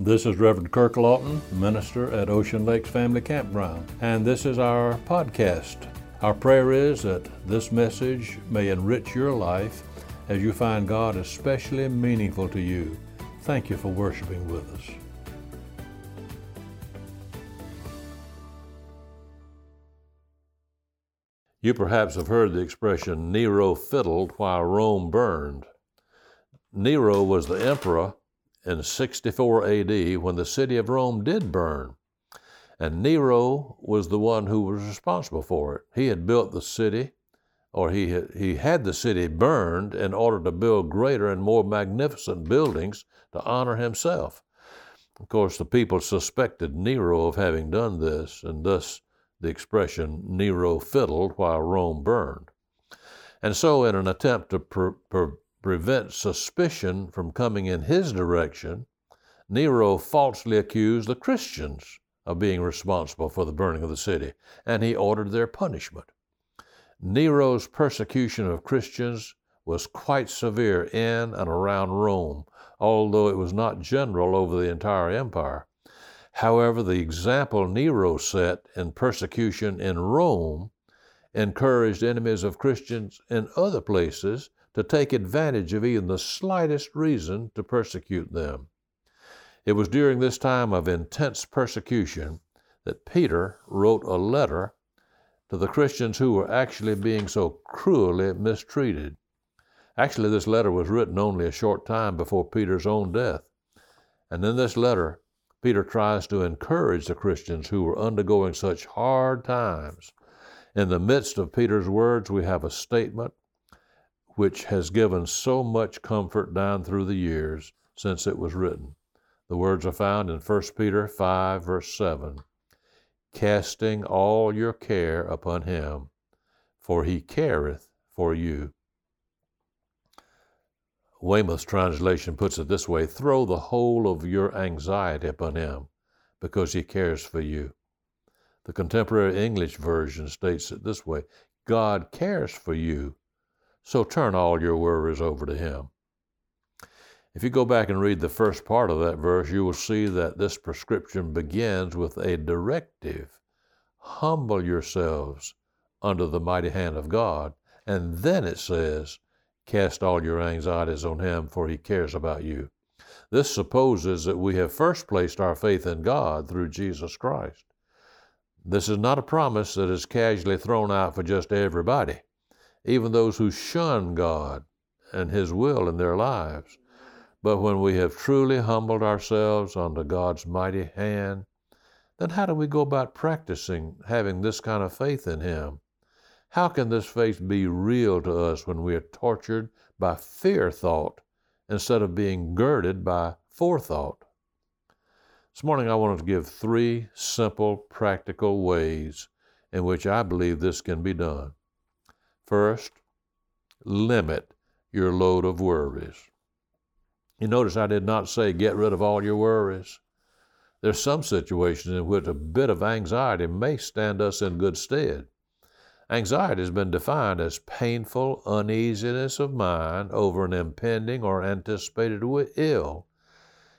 This is Reverend Kirk Lawton, minister at Ocean Lakes Family Campground, and this is our podcast. Our prayer is that this message may enrich your life as you find God especially meaningful to you. Thank you for worshiping with us. You perhaps have heard the expression Nero fiddled while Rome burned. Nero was the emperor in 64 AD when the city of Rome did burn. And Nero was the one who was responsible for it. He had built the city, or he had, he had the city burned in order to build greater and more magnificent buildings to honor himself. Of course, the people suspected Nero of having done this, and thus the expression Nero fiddled while Rome burned. And so, in an attempt to prevent suspicion from coming in his direction, Nero falsely accused the Christians of being responsible for the burning of the city, and he ordered their punishment. Nero's persecution of Christians was quite severe in and around Rome, although it was not general over the entire empire. However, the example Nero set in persecution in Rome encouraged enemies of Christians in other places to take advantage of even the slightest reason to persecute them. It was during this time of intense persecution that Peter wrote a letter to the Christians who were actually being so cruelly mistreated. Actually, this letter was written only a short time before Peter's own death. And in this letter, Peter tries to encourage the Christians who were undergoing such hard times. In the midst of Peter's words, we have a statement which has given so much comfort down through the years since it was written. The words are found in 1 Peter 5, verse 7 Casting all your care upon him, for he careth for you. Weymouth's translation puts it this way Throw the whole of your anxiety upon him, because he cares for you. The contemporary English version states it this way God cares for you so turn all your worries over to Him. If you go back and read the first part of that verse, you will see that this prescription begins with a directive Humble yourselves under the mighty hand of God. And then it says, Cast all your anxieties on Him, for He cares about you. This supposes that we have first placed our faith in God through Jesus Christ. This is not a promise that is casually thrown out for just everybody even those who shun God and His will in their lives. But when we have truly humbled ourselves under God's mighty hand, then how do we go about practicing having this kind of faith in Him? How can this faith be real to us when we are tortured by fear thought instead of being girded by forethought? This morning I wanted to give three simple, practical ways in which I believe this can be done. First, limit your load of worries. You notice I did not say get rid of all your worries. There's some situations in which a bit of anxiety may stand us in good stead. Anxiety has been defined as painful uneasiness of mind over an impending or anticipated ill.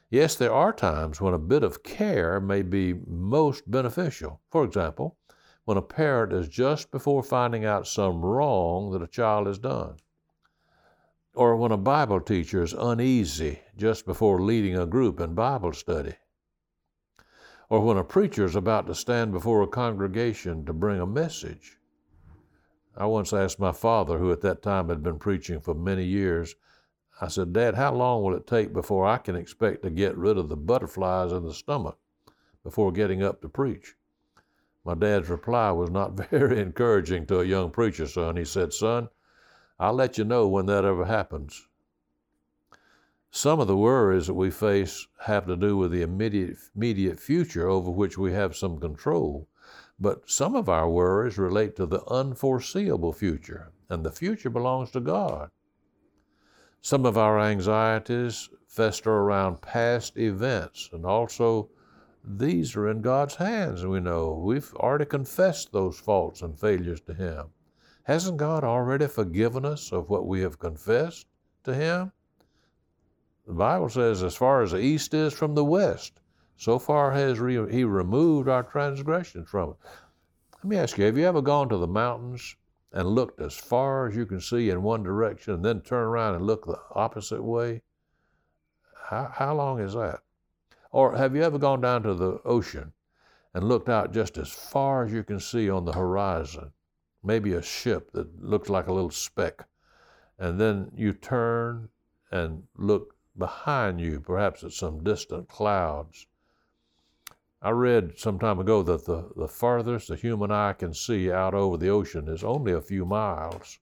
Yes, there are times when a bit of care may be most beneficial. For example, when a parent is just before finding out some wrong that a child has done. Or when a Bible teacher is uneasy just before leading a group in Bible study. Or when a preacher is about to stand before a congregation to bring a message. I once asked my father, who at that time had been preaching for many years, I said, Dad, how long will it take before I can expect to get rid of the butterflies in the stomach before getting up to preach? My dad's reply was not very encouraging to a young preacher son. He said, Son, I'll let you know when that ever happens. Some of the worries that we face have to do with the immediate, immediate future over which we have some control. But some of our worries relate to the unforeseeable future, and the future belongs to God. Some of our anxieties fester around past events and also these are in God's hands, and we know we've already confessed those faults and failures to Him. Hasn't God already forgiven us of what we have confessed to Him? The Bible says, as far as the east is from the west, so far has re- He removed our transgressions from it. Let me ask you, have you ever gone to the mountains and looked as far as you can see in one direction and then turn around and look the opposite way? How, how long is that? Or have you ever gone down to the ocean and looked out just as far as you can see on the horizon? Maybe a ship that looks like a little speck. And then you turn and look behind you, perhaps at some distant clouds. I read some time ago that the, the farthest the human eye can see out over the ocean is only a few miles.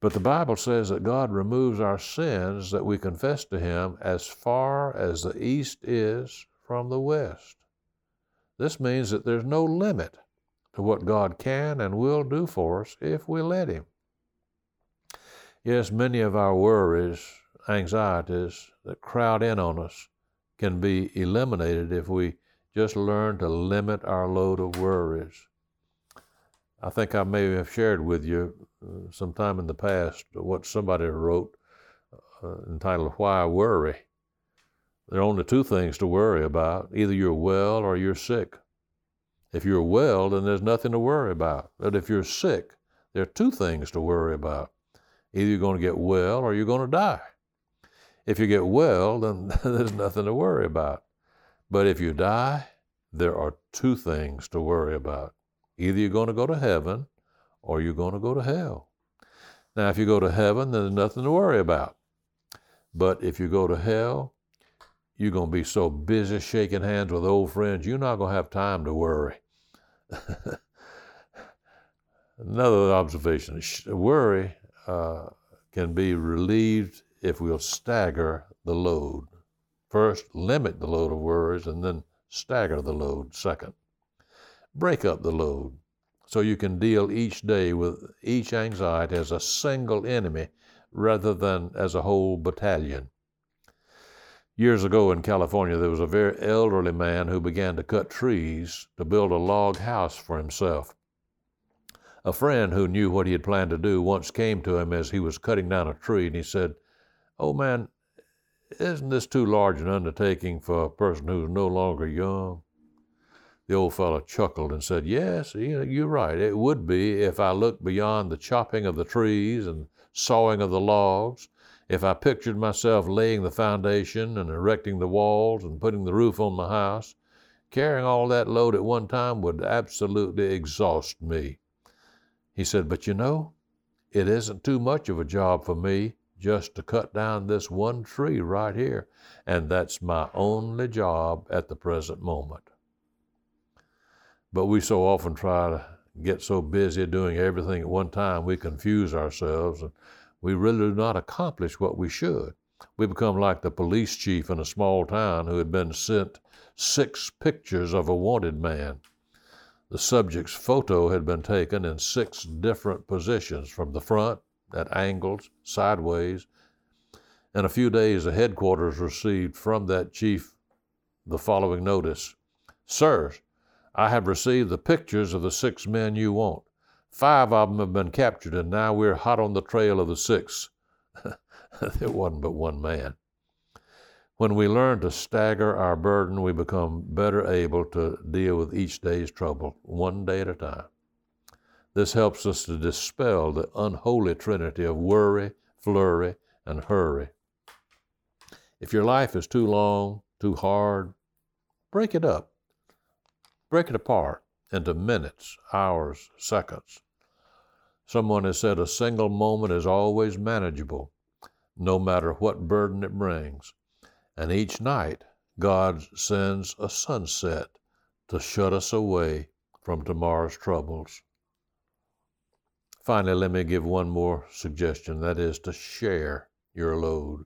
But the Bible says that God removes our sins that we confess to Him as far as the east is from the west. This means that there's no limit to what God can and will do for us if we let Him. Yes, many of our worries, anxieties that crowd in on us can be eliminated if we just learn to limit our load of worries. I think I may have shared with you uh, sometime in the past what somebody wrote uh, entitled Why Worry? There are only two things to worry about either you're well or you're sick. If you're well, then there's nothing to worry about. But if you're sick, there are two things to worry about either you're going to get well or you're going to die. If you get well, then there's nothing to worry about. But if you die, there are two things to worry about. Either you're going to go to heaven or you're going to go to hell. Now, if you go to heaven, then there's nothing to worry about. But if you go to hell, you're going to be so busy shaking hands with old friends, you're not going to have time to worry. Another observation worry uh, can be relieved if we'll stagger the load. First, limit the load of worries, and then stagger the load second. Break up the load so you can deal each day with each anxiety as a single enemy rather than as a whole battalion. Years ago in California, there was a very elderly man who began to cut trees to build a log house for himself. A friend who knew what he had planned to do once came to him as he was cutting down a tree and he said, Oh man, isn't this too large an undertaking for a person who's no longer young? The old fellow chuckled and said, Yes, you're right. It would be if I looked beyond the chopping of the trees and sawing of the logs, if I pictured myself laying the foundation and erecting the walls and putting the roof on my house. Carrying all that load at one time would absolutely exhaust me. He said, But you know, it isn't too much of a job for me just to cut down this one tree right here. And that's my only job at the present moment. But we so often try to get so busy doing everything at one time, we confuse ourselves and we really do not accomplish what we should. We become like the police chief in a small town who had been sent six pictures of a wanted man. The subject's photo had been taken in six different positions from the front, at angles, sideways. In a few days, the headquarters received from that chief the following notice Sirs, I have received the pictures of the six men you want. Five of them have been captured, and now we're hot on the trail of the sixth. there wasn't but one man. When we learn to stagger our burden, we become better able to deal with each day's trouble, one day at a time. This helps us to dispel the unholy trinity of worry, flurry, and hurry. If your life is too long, too hard, break it up. Break it apart into minutes, hours, seconds. Someone has said a single moment is always manageable, no matter what burden it brings. And each night, God sends a sunset to shut us away from tomorrow's troubles. Finally, let me give one more suggestion that is to share your load.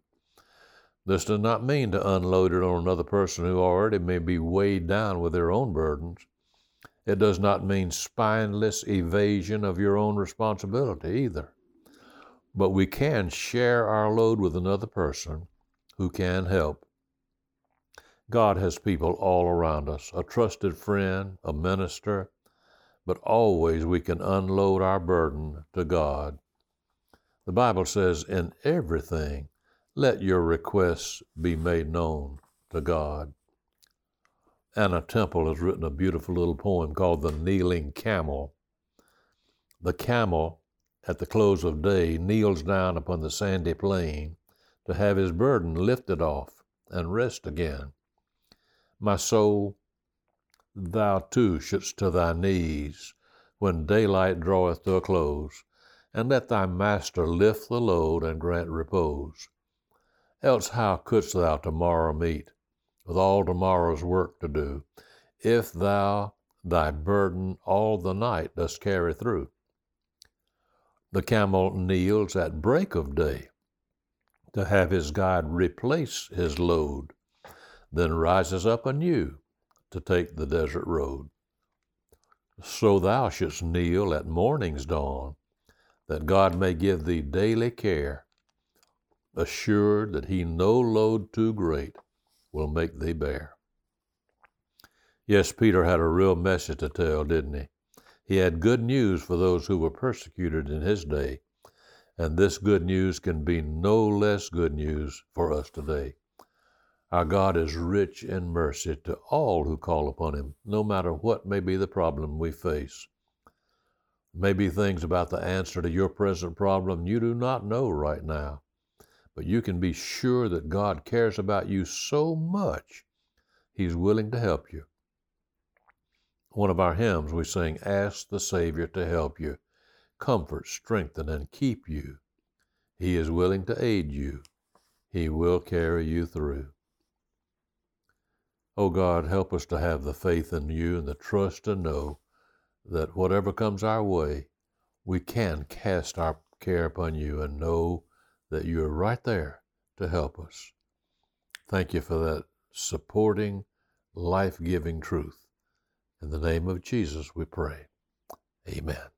This does not mean to unload it on another person who already may be weighed down with their own burdens. It does not mean spineless evasion of your own responsibility either. But we can share our load with another person who can help. God has people all around us a trusted friend, a minister, but always we can unload our burden to God. The Bible says, in everything, let your requests be made known to God. Anna Temple has written a beautiful little poem called The Kneeling Camel. The camel, at the close of day, kneels down upon the sandy plain to have his burden lifted off and rest again. My soul, thou too shouldst to thy knees when daylight draweth to a close, and let thy master lift the load and grant repose. Else how couldst thou tomorrow meet with all tomorrow's work to do, if thou thy burden all the night dost carry through. The camel kneels at break of day to have his guide replace his load, then rises up anew to take the desert road. So thou shouldst kneel at morning's dawn, that God may give thee daily care, assured that he no load too great will make thee bear. Yes, Peter had a real message to tell, didn't he? He had good news for those who were persecuted in his day, and this good news can be no less good news for us today. Our God is rich in mercy to all who call upon Him, no matter what may be the problem we face. Maybe things about the answer to your present problem you do not know right now but you can be sure that God cares about you so much, He's willing to help you. One of our hymns we sing, Ask the Savior to help you, comfort, strengthen, and keep you. He is willing to aid you. He will carry you through. Oh God, help us to have the faith in you and the trust to know that whatever comes our way, we can cast our care upon you and know that you are right there to help us. Thank you for that supporting, life giving truth. In the name of Jesus, we pray. Amen.